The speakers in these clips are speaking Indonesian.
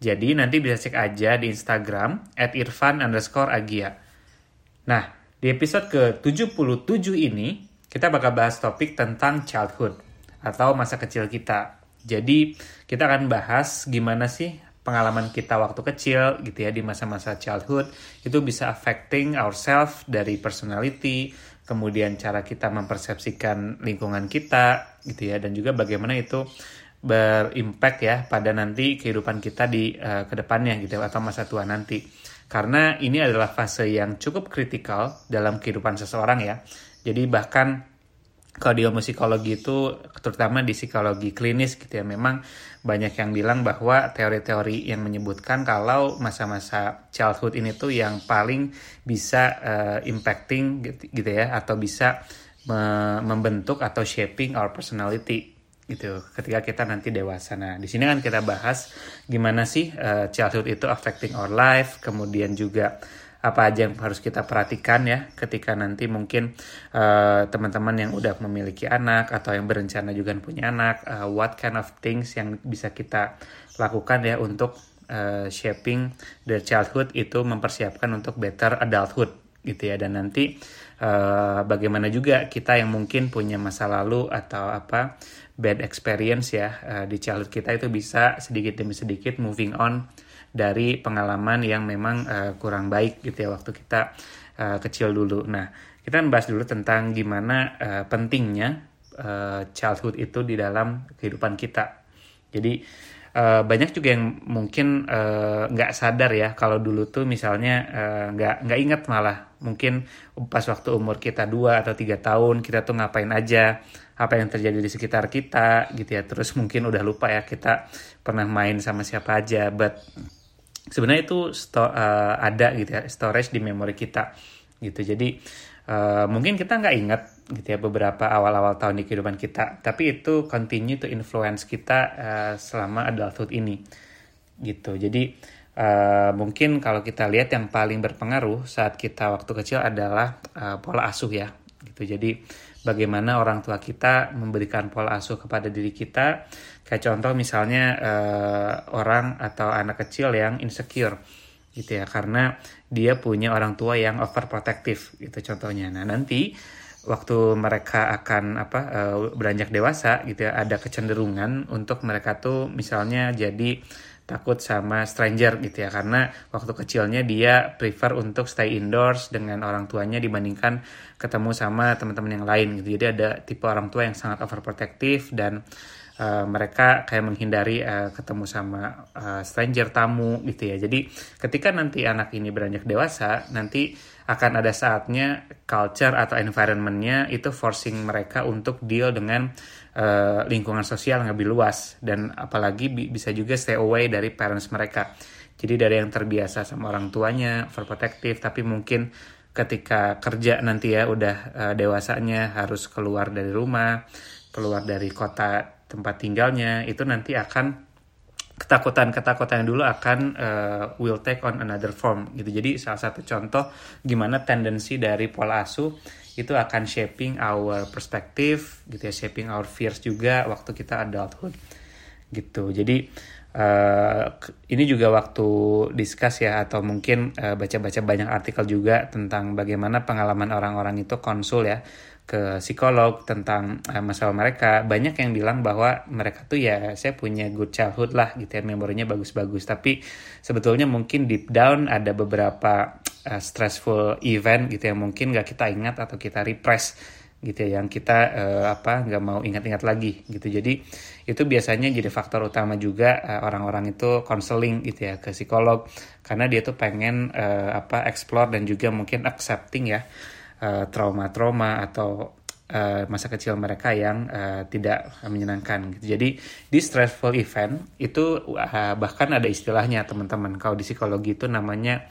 jadi nanti bisa cek aja di Instagram at irfan underscore agia. Nah, di episode ke-77 ini, kita bakal bahas topik tentang childhood atau masa kecil kita. Jadi, kita akan bahas gimana sih pengalaman kita waktu kecil gitu ya di masa-masa childhood itu bisa affecting ourselves dari personality, kemudian cara kita mempersepsikan lingkungan kita gitu ya dan juga bagaimana itu berimpact ya pada nanti kehidupan kita di uh, ke depannya gitu atau masa tua nanti. Karena ini adalah fase yang cukup kritikal dalam kehidupan seseorang ya. Jadi bahkan kalau di psikologi itu terutama di psikologi klinis gitu ya memang banyak yang bilang bahwa teori-teori yang menyebutkan kalau masa-masa childhood ini tuh yang paling bisa uh, impacting gitu, gitu ya atau bisa me membentuk atau shaping our personality gitu ketika kita nanti dewasa. Nah, di sini kan kita bahas gimana sih uh, childhood itu affecting our life, kemudian juga apa aja yang harus kita perhatikan ya ketika nanti mungkin eh, teman-teman yang udah memiliki anak atau yang berencana juga punya anak, uh, what kind of things yang bisa kita lakukan ya untuk uh, shaping the childhood itu mempersiapkan untuk better adulthood gitu ya dan nanti uh, bagaimana juga kita yang mungkin punya masa lalu atau apa bad experience ya uh, di childhood kita itu bisa sedikit demi sedikit moving on dari pengalaman yang memang uh, kurang baik gitu ya waktu kita uh, kecil dulu. Nah, kita akan bahas dulu tentang gimana uh, pentingnya uh, childhood itu di dalam kehidupan kita. Jadi uh, banyak juga yang mungkin nggak uh, sadar ya kalau dulu tuh misalnya nggak uh, nggak ingat malah mungkin pas waktu umur kita dua atau tiga tahun kita tuh ngapain aja apa yang terjadi di sekitar kita gitu ya. Terus mungkin udah lupa ya kita pernah main sama siapa aja but sebenarnya itu sto uh, ada gitu ya storage di memori kita gitu. Jadi uh, mungkin kita nggak ingat gitu ya beberapa awal-awal tahun di kehidupan kita. Tapi itu continue to influence kita uh, selama adulthood ini gitu. Jadi uh, mungkin kalau kita lihat yang paling berpengaruh saat kita waktu kecil adalah uh, pola asuh ya gitu. Jadi bagaimana orang tua kita memberikan pola asuh kepada diri kita. Kayak contoh misalnya uh, orang atau anak kecil yang insecure gitu ya karena dia punya orang tua yang overprotective gitu contohnya. Nah, nanti waktu mereka akan apa uh, beranjak dewasa gitu ya ada kecenderungan untuk mereka tuh misalnya jadi takut sama stranger gitu ya karena waktu kecilnya dia prefer untuk stay indoors dengan orang tuanya dibandingkan ketemu sama teman-teman yang lain gitu. Jadi ada tipe orang tua yang sangat overprotective dan uh, mereka kayak menghindari uh, ketemu sama uh, stranger tamu gitu ya. Jadi ketika nanti anak ini beranjak dewasa nanti akan ada saatnya culture atau environmentnya itu forcing mereka untuk deal dengan uh, lingkungan sosial yang lebih luas dan apalagi bi bisa juga stay away dari parents mereka. Jadi dari yang terbiasa sama orang tuanya, overprotective, tapi mungkin ketika kerja nanti ya udah uh, dewasanya harus keluar dari rumah, keluar dari kota tempat tinggalnya, itu nanti akan ketakutan-ketakutan yang dulu akan uh, will take on another form gitu. Jadi salah satu contoh gimana tendensi dari pola asuh itu akan shaping our perspective gitu ya, shaping our fears juga waktu kita adulthood gitu. Jadi uh, ini juga waktu discuss ya atau mungkin baca baca-baca banyak artikel juga tentang bagaimana pengalaman orang-orang itu konsul ya ke psikolog tentang uh, masalah mereka. Banyak yang bilang bahwa mereka tuh ya saya punya good childhood lah gitu ya memorinya bagus-bagus. Tapi sebetulnya mungkin deep down ada beberapa uh, stressful event gitu yang mungkin gak kita ingat atau kita repress gitu ya yang kita uh, apa nggak mau ingat-ingat lagi gitu. Jadi itu biasanya jadi faktor utama juga orang-orang uh, itu counseling gitu ya ke psikolog. Karena dia tuh pengen uh, apa explore dan juga mungkin accepting ya trauma-trauma uh, atau uh, masa kecil mereka yang uh, tidak menyenangkan gitu. Jadi di stressful event itu uh, bahkan ada istilahnya teman-teman. Kalau di psikologi itu namanya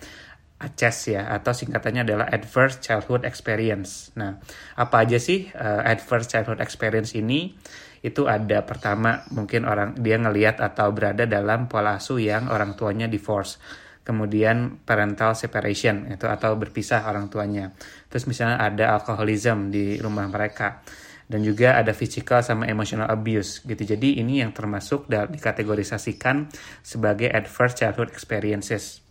ACES ya atau singkatannya adalah Adverse Childhood Experience. Nah, apa aja sih uh, Adverse Childhood Experience ini? Itu ada pertama mungkin orang dia ngelihat atau berada dalam pola asuh yang orang tuanya divorce. Kemudian parental separation itu atau berpisah orang tuanya. Terus misalnya ada alkoholism di rumah mereka dan juga ada physical sama emotional abuse gitu. Jadi ini yang termasuk dikategorisasikan sebagai adverse childhood experiences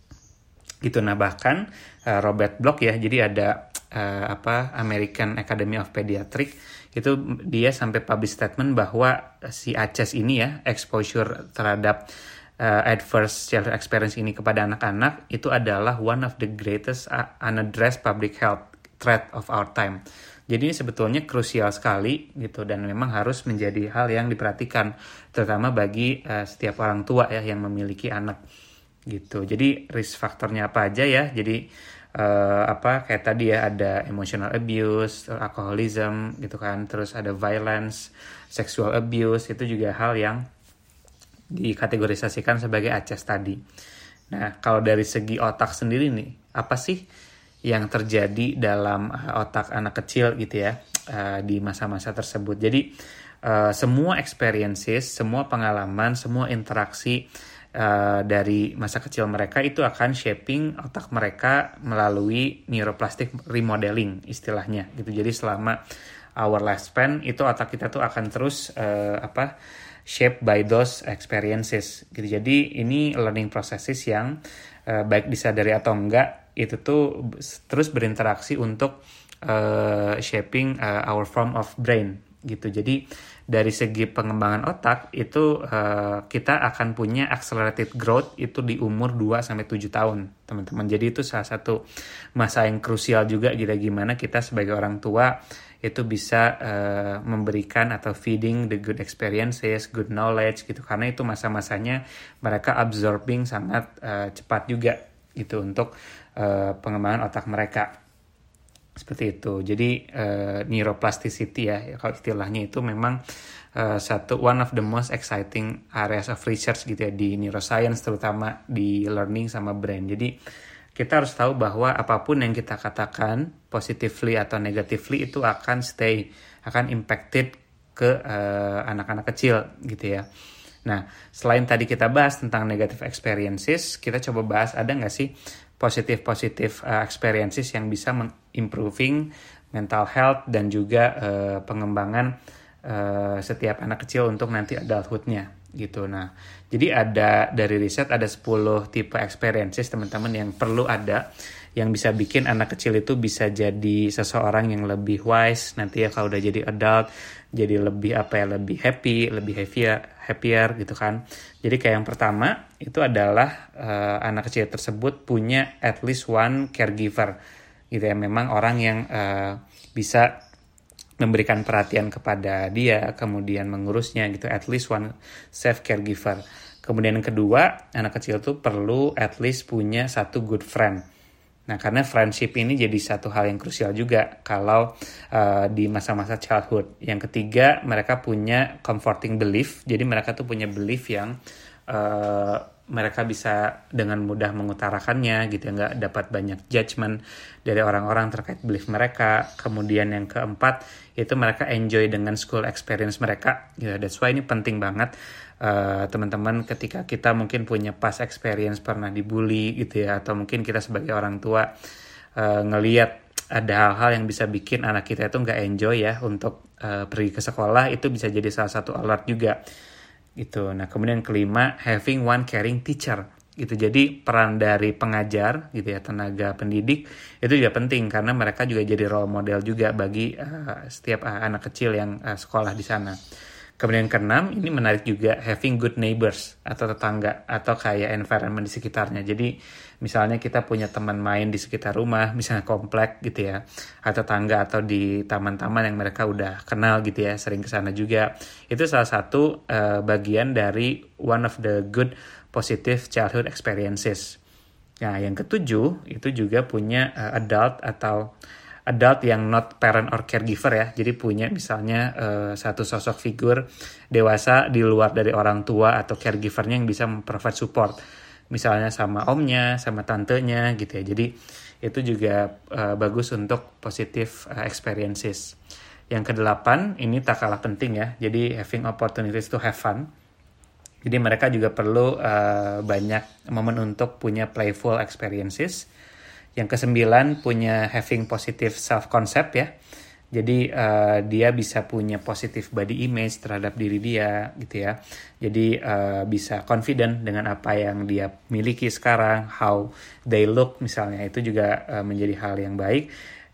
gitu nah bahkan uh, Robert Block ya jadi ada uh, apa American Academy of Pediatric itu dia sampai publish statement bahwa si ACES ini ya exposure terhadap uh, adverse childhood experience ini kepada anak-anak itu adalah one of the greatest unaddressed public health threat of our time. Jadi ini sebetulnya krusial sekali gitu dan memang harus menjadi hal yang diperhatikan terutama bagi uh, setiap orang tua ya yang memiliki anak gitu jadi risk faktornya apa aja ya jadi uh, apa kayak tadi ya ada emotional abuse alcoholism gitu kan terus ada violence sexual abuse itu juga hal yang dikategorisasikan sebagai ACES tadi. Nah kalau dari segi otak sendiri nih apa sih yang terjadi dalam uh, otak anak kecil gitu ya uh, di masa-masa tersebut? Jadi uh, semua experiences semua pengalaman semua interaksi dari masa kecil mereka itu akan shaping otak mereka melalui neuroplastic remodeling istilahnya. Gitu. Jadi selama our lifespan itu otak kita tuh akan terus apa shaped by those experiences gitu. Jadi ini learning processes yang uh, baik disadari atau enggak itu tuh terus berinteraksi untuk uh, shaping uh, our form of brain gitu. Jadi dari segi pengembangan otak itu uh, kita akan punya accelerated growth itu di umur 2 sampai 7 tahun, teman-teman. Jadi itu salah satu masa yang krusial juga gitu gimana kita sebagai orang tua itu bisa uh, memberikan atau feeding the good experiences, good knowledge gitu karena itu masa-masanya mereka absorbing sangat uh, cepat juga gitu untuk uh, pengembangan otak mereka seperti itu. Jadi uh, neuroplasticity ya, kalau istilahnya itu memang uh, satu one of the most exciting areas of research gitu ya di neuroscience terutama di learning sama brain. Jadi kita harus tahu bahwa apa pun yang kita katakan positively atau negatively itu akan stay, akan impacted ke uh, anak-anak kecil gitu ya. Nah, selain tadi kita bahas tentang negative experiences, kita coba bahas ada nggak sih positif-positif uh, experiences yang bisa improving mental health dan juga uh, pengembangan uh, setiap anak kecil untuk nanti adulthoodnya gitu. Nah, jadi ada dari riset ada 10 tipe experiences teman-teman yang perlu ada yang bisa bikin anak kecil itu bisa jadi seseorang yang lebih wise nanti ya kalau udah jadi adult jadi lebih apa ya lebih happy lebih happier happier gitu kan jadi kayak yang pertama itu adalah uh, anak kecil tersebut punya at least one caregiver gitu ya memang orang yang uh, bisa memberikan perhatian kepada dia kemudian mengurusnya gitu at least one safe caregiver kemudian yang kedua anak kecil tuh perlu at least punya satu good friend Nah, karena friendship ini jadi satu hal yang krusial juga kalau uh, di masa-masa childhood. Yang ketiga, mereka punya comforting belief. Jadi mereka tuh punya belief yang uh, mereka bisa dengan mudah mengutarakannya gitu ya. Nggak dapat banyak judgment dari orang-orang terkait belief mereka. Kemudian yang keempat itu mereka enjoy dengan school experience mereka. Ya that's why ini penting banget. Eh, teman-teman ketika kita mungkin punya past experience pernah dibully gitu ya atau mungkin kita sebagai orang tua uh, ngeliat ada hal-hal yang bisa bikin anak kita itu nggak enjoy ya untuk uh, pergi ke sekolah itu bisa jadi salah satu alert juga gitu. Nah kemudian kelima having one caring teacher gitu. Jadi peran dari pengajar gitu ya tenaga pendidik itu juga penting karena mereka juga jadi role model juga bagi uh, setiap uh, anak kecil yang uh, sekolah di sana. Kemudian keenam, ini menarik juga having good neighbors atau tetangga atau kayak environment di sekitarnya. Jadi misalnya kita punya teman main di sekitar rumah, misalnya komplek gitu ya, atau tangga atau di taman-taman yang mereka udah kenal gitu ya, sering ke sana juga. Itu salah satu uh, bagian dari one of the good positive childhood experiences. Nah, yang ketujuh itu juga punya uh, adult atau adult yang not parent or caregiver ya. Jadi punya misalnya uh, satu sosok figur dewasa di luar dari orang tua atau caregivernya yang bisa provide support. Misalnya sama omnya, sama tantenya gitu ya. Jadi itu juga uh, bagus untuk positive uh, experiences. Yang kedelapan ini tak kalah penting ya. Jadi having opportunities to have fun. Jadi mereka juga perlu uh, banyak momen untuk punya playful experiences yang kesembilan punya having positive self concept ya. Jadi uh, dia bisa punya positive body image terhadap diri dia gitu ya. Jadi uh, bisa confident dengan apa yang dia miliki sekarang, how they look misalnya itu juga uh, menjadi hal yang baik.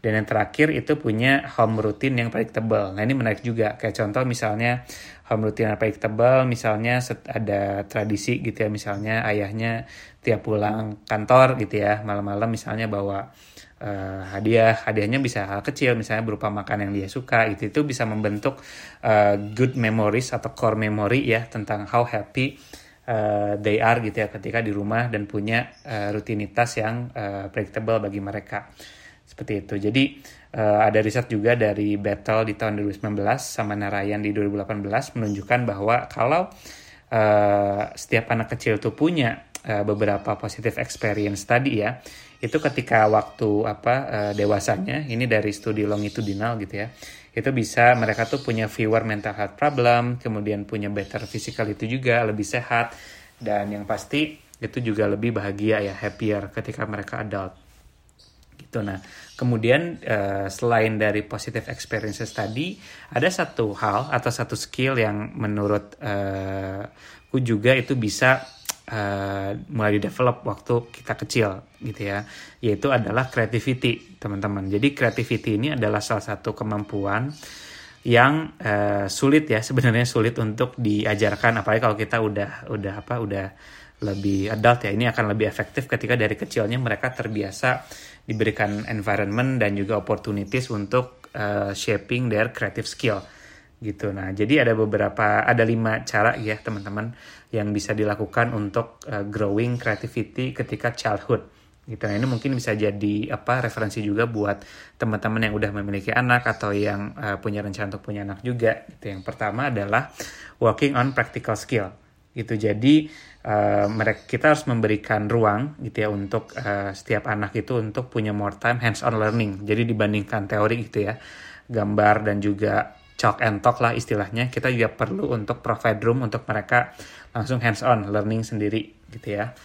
Dan yang terakhir itu punya home routine yang predictable. Nah ini menarik juga. Kayak contoh misalnya home routine yang predictable, misalnya ada tradisi gitu ya. Misalnya ayahnya tiap pulang kantor gitu ya, malam-malam misalnya bawa uh, hadiah. Hadiahnya bisa hal kecil, misalnya berupa makan yang dia suka gitu. Itu bisa membentuk uh, good memories atau core memory ya tentang how happy uh, they are gitu ya ketika di rumah dan punya uh, rutinitas yang uh, predictable bagi mereka seperti itu. Jadi uh, ada riset juga dari Battle di tahun 2019 sama Narayan di 2018 menunjukkan bahwa kalau uh, setiap anak kecil itu punya uh, beberapa positive experience tadi ya, itu ketika waktu apa uh, dewasanya, ini dari studi longitudinal gitu ya, itu bisa mereka tuh punya fewer mental health problem, kemudian punya better physical itu juga lebih sehat dan yang pasti itu juga lebih bahagia ya happier ketika mereka adult gitu. Nah, kemudian uh, selain dari positive experiences tadi, ada satu hal atau satu skill yang menurut uh, ku juga itu bisa uh, mulai di develop waktu kita kecil gitu ya, yaitu adalah creativity, teman-teman. Jadi creativity ini adalah salah satu kemampuan yang uh, sulit ya sebenarnya sulit untuk diajarkan apalagi kalau kita udah udah apa udah lebih adult ya ini akan lebih efektif ketika dari kecilnya mereka terbiasa diberikan environment dan juga opportunities untuk uh, shaping their creative skill gitu. Nah, jadi ada beberapa ada lima cara ya teman-teman yang bisa dilakukan untuk uh, growing creativity ketika childhood gitu. Nah, ini mungkin bisa jadi apa referensi juga buat teman-teman yang udah memiliki anak atau yang uh, punya rencana untuk punya anak juga. Gitu. Yang pertama adalah working on practical skill. Gitu. Jadi uh, mereka kita harus memberikan ruang gitu ya untuk uh, setiap anak itu untuk punya more time hands on learning. Jadi dibandingkan teori gitu ya, gambar dan juga chalk and talk lah istilahnya, kita juga perlu untuk provide room untuk mereka langsung hands on learning sendiri gitu ya.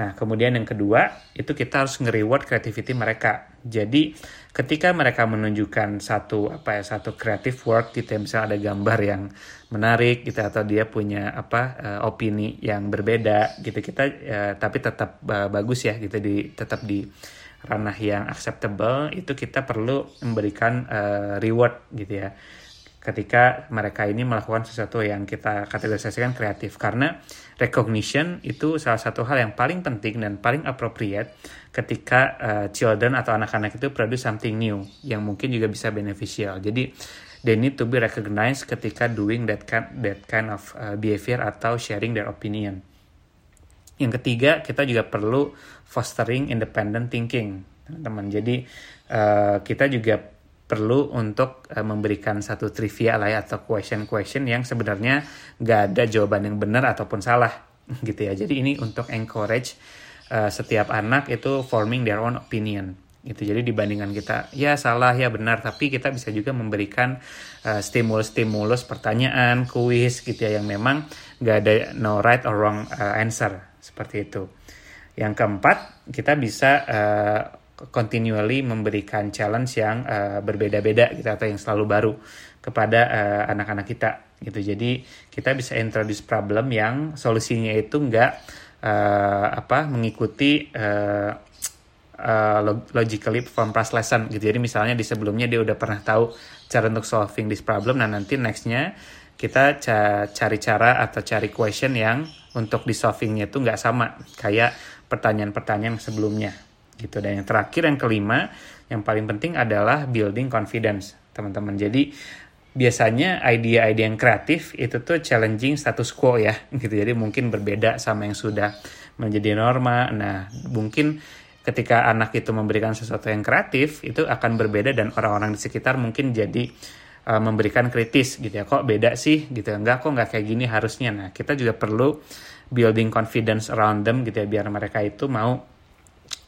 Nah, kemudian yang kedua, itu kita harus nge-reward creativity mereka. Jadi, ketika mereka menunjukkan satu apa ya, satu creative work gitu ya, misalnya ada gambar yang menarik gitu atau dia punya apa uh, opini yang berbeda gitu kita uh, tapi tetap uh, bagus ya gitu di tetap di ranah yang acceptable itu kita perlu memberikan uh, reward gitu ya ketika mereka ini melakukan sesuatu yang kita kategorisasikan kreatif karena recognition itu salah satu hal yang paling penting dan paling appropriate ketika uh, children atau anak-anak itu produce something new yang mungkin juga bisa beneficial. Jadi they need to be recognized ketika doing that kind that kind of uh, behavior atau sharing their opinion. Yang ketiga, kita juga perlu fostering independent thinking, teman-teman. Jadi uh, kita juga perlu untuk uh, memberikan satu trivia lah ya atau question-question yang sebenarnya nggak ada jawaban yang benar ataupun salah gitu ya. Jadi ini untuk encourage uh, setiap anak itu forming their own opinion gitu. Jadi dibandingkan kita ya salah ya benar, tapi kita bisa juga memberikan uh, stimulus-stimulus pertanyaan, kuis gitu ya yang memang nggak ada no right or wrong uh, answer seperti itu. Yang keempat kita bisa continually memberikan challenge yang uh, berbeda-beda gitu atau yang selalu baru kepada uh, anak-anak kita gitu. Jadi kita bisa introduce problem yang solusinya itu enggak uh, apa mengikuti uh, uh, logically from past lesson gitu. Jadi misalnya di sebelumnya dia udah pernah tahu cara untuk solving this problem, nah nanti nextnya kita ca cari cara atau cari question yang untuk di solvingnya itu nggak sama kayak pertanyaan-pertanyaan sebelumnya gitu. Dan yang terakhir yang kelima yang paling penting adalah building confidence teman-teman. Jadi biasanya ide-ide yang kreatif itu tuh challenging status quo ya gitu. Jadi mungkin berbeda sama yang sudah menjadi norma. Nah mungkin ketika anak itu memberikan sesuatu yang kreatif itu akan berbeda dan orang-orang di sekitar mungkin jadi uh, memberikan kritis gitu ya. Kok beda sih? Gitu ya. Enggak kok nggak kayak gini harusnya. Nah kita juga perlu building confidence around them gitu ya biar mereka itu mau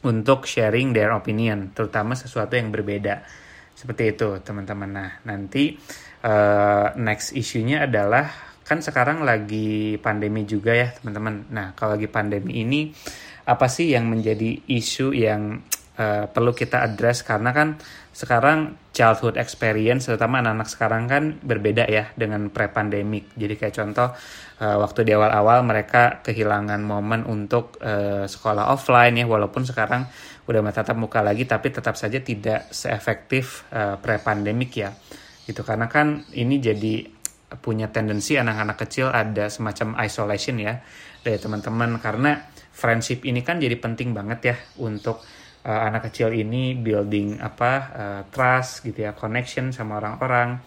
untuk sharing their opinion terutama sesuatu yang berbeda. Seperti itu teman-teman. Nah nanti uh, next isunya adalah kan sekarang lagi pandemi juga ya teman-teman. Nah kalau lagi pandemi ini apa sih yang menjadi isu yang uh, perlu kita address? Karena kan sekarang childhood experience terutama anak-anak sekarang kan berbeda ya dengan pre-pandemic. Jadi kayak contoh uh, waktu di awal-awal mereka kehilangan momen untuk uh, sekolah offline ya walaupun sekarang udah tatap muka lagi tapi tetap saja tidak seefektif uh, pre-pandemic ya. Gitu karena kan ini jadi punya tendensi anak-anak kecil ada semacam isolation ya dari teman-teman karena friendship ini kan jadi penting banget ya untuk uh, anak kecil ini building apa uh, trust gitu ya connection sama orang-orang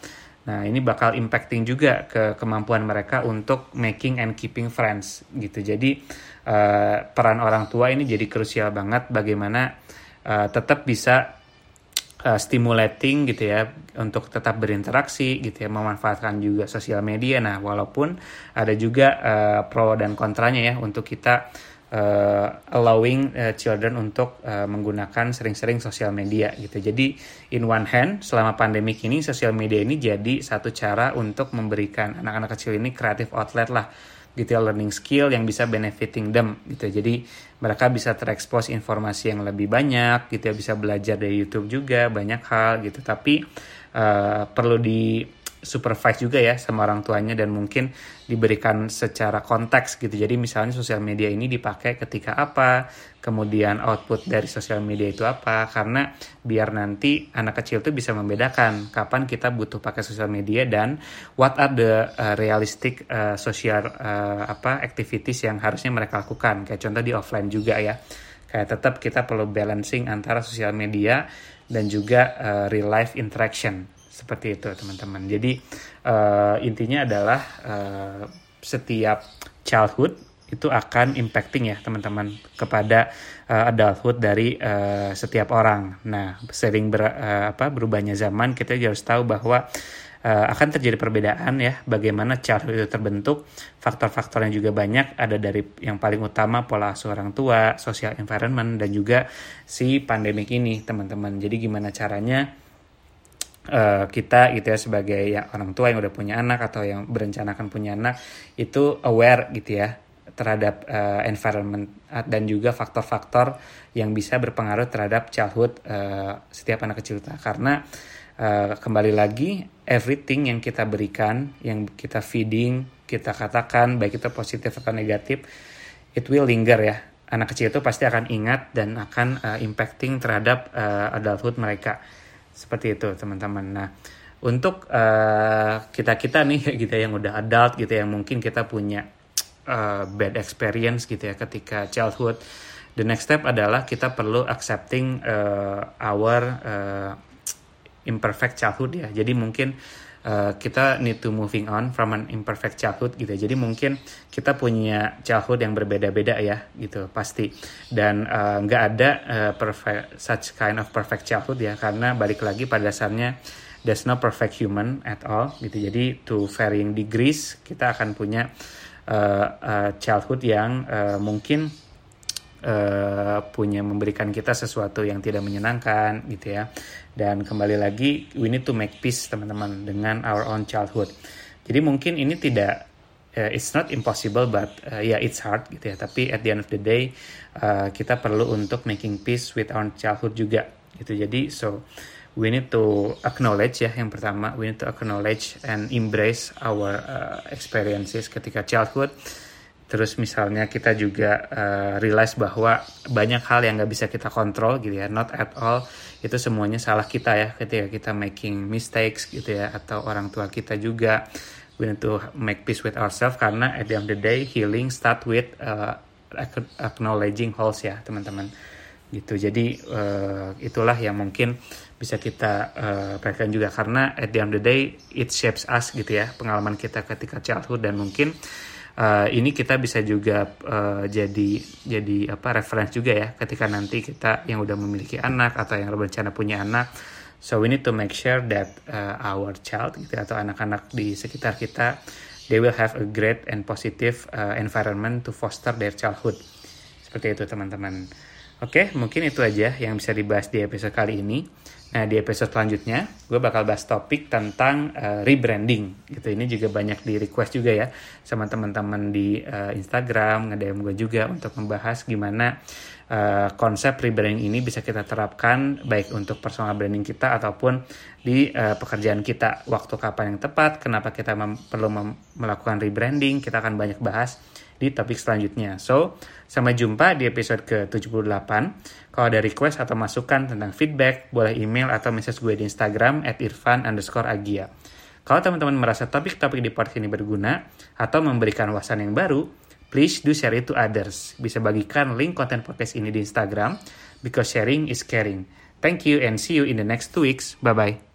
nah ini bakal impacting juga ke kemampuan mereka untuk making and keeping friends gitu. Jadi uh, peran orang tua ini jadi krusial banget bagaimana uh, tetap bisa uh, stimulating gitu ya untuk tetap berinteraksi gitu ya memanfaatkan juga sosial media. Nah walaupun ada juga uh, pro dan kontranya ya untuk kita uh, allowing uh, children untuk uh, menggunakan sering-sering sosial media gitu. Jadi in one hand selama pandemi ini sosial media ini jadi satu cara untuk memberikan anak-anak kecil ini kreatif outlet lah gitu ya learning skill yang bisa benefiting them gitu. Jadi mereka bisa terekspos informasi yang lebih banyak gitu ya bisa belajar dari YouTube juga banyak hal gitu. Tapi uh, perlu di supervise juga ya sama orang tuanya dan mungkin diberikan secara konteks gitu. Jadi misalnya sosial media ini dipakai ketika apa, kemudian output dari sosial media itu apa karena biar nanti anak kecil tuh bisa membedakan kapan kita butuh pakai sosial media dan what are the uh, realistic uh, social uh, apa activities yang harusnya mereka lakukan. Kayak contoh di offline juga ya. Kayak tetap kita perlu balancing antara sosial media dan juga uh, real life interaction seperti itu teman-teman. Jadi uh, intinya adalah uh, setiap childhood itu akan impacting ya teman-teman kepada uh, adulthood dari uh, setiap orang. Nah, sering ber, uh, apa berubahnya zaman kita harus tahu bahwa uh, akan terjadi perbedaan ya bagaimana childhood itu terbentuk. Faktor-faktornya juga banyak, ada dari yang paling utama pola asuh orang tua, social environment dan juga si pandemik ini, teman-teman. Jadi gimana caranya uh, kita gitu ya sebagai ya, orang tua yang udah punya anak atau yang berencana akan punya anak itu aware gitu ya terhadap uh, environment dan juga faktor-faktor yang bisa berpengaruh terhadap childhood uh, setiap anak kecil kita. Karena uh, kembali lagi everything yang kita berikan yang kita feeding kita katakan baik itu positif atau negatif it will linger ya. Anak kecil itu pasti akan ingat dan akan uh, impacting terhadap uh, adulthood mereka seperti itu teman-teman. Nah untuk uh, kita kita nih gitu ya, yang udah adult gitu ya mungkin kita punya uh, bad experience gitu ya ketika childhood. The next step adalah kita perlu accepting uh, our uh, imperfect childhood ya. Jadi mungkin uh, kita need to moving on from an imperfect childhood gitu. Jadi mungkin kita punya childhood yang berbeda-beda ya gitu pasti. Dan uh, nggak uh, ada uh, perfect such kind of perfect childhood ya karena balik lagi pada dasarnya there's no perfect human at all gitu. Jadi to varying degrees kita akan punya uh, uh, childhood yang uh, mungkin uh, punya memberikan kita sesuatu yang tidak menyenangkan gitu ya dan kembali lagi we need to make peace teman-teman dengan our own childhood. Jadi mungkin ini tidak uh, it's not impossible but uh, yeah, it's hard gitu ya. Tapi at the end of the day uh, kita perlu untuk making peace with our childhood juga gitu. Jadi so we need to acknowledge ya yang pertama we need to acknowledge and embrace our uh, experiences ketika childhood terus misalnya kita juga uh, realize bahwa banyak hal yang nggak bisa kita kontrol gitu ya not at all itu semuanya salah kita ya ketika kita making mistakes gitu ya atau orang tua kita juga we need to make peace with ourselves karena at the end of the day healing start with uh, acknowledging holes ya teman-teman. Gitu. Jadi uh, itulah yang mungkin bisa kita uh, perhatikan juga karena at the end of the day it shapes us gitu ya pengalaman kita ketika childhood dan mungkin ini kita bisa juga uh, jadi jadi apa reference juga ya ketika nanti kita yang udah memiliki anak atau yang berencana punya anak. So we need to make sure that uh, our child gitu atau anak-anak di sekitar kita they will have a great and positive uh, environment to foster their childhood. Seperti itu teman-teman. Oke mungkin itu aja yang bisa dibahas di episode kali ini Nah, di episode selanjutnya, gue bakal bahas topik tentang uh, rebranding. Gitu. Ini juga banyak di request juga ya sama teman-teman di uh, Instagram, nge-DM gue juga untuk membahas gimana uh, konsep rebranding ini bisa kita terapkan baik untuk personal branding kita ataupun di uh, pekerjaan kita. Waktu kapan yang tepat, kenapa kita mem perlu melakukan rebranding, kita akan banyak bahas di topik selanjutnya. So, sampai jumpa di episode ke-78. Kalau ada request atau masukan tentang feedback, boleh email atau message gue di Instagram at irfan underscore agia. Kalau teman-teman merasa topik-topik di podcast ini berguna atau memberikan wawasan yang baru, please do share it to others. Bisa bagikan link konten podcast ini di Instagram, because sharing is caring. Thank you and see you in the next two weeks. Bye-bye.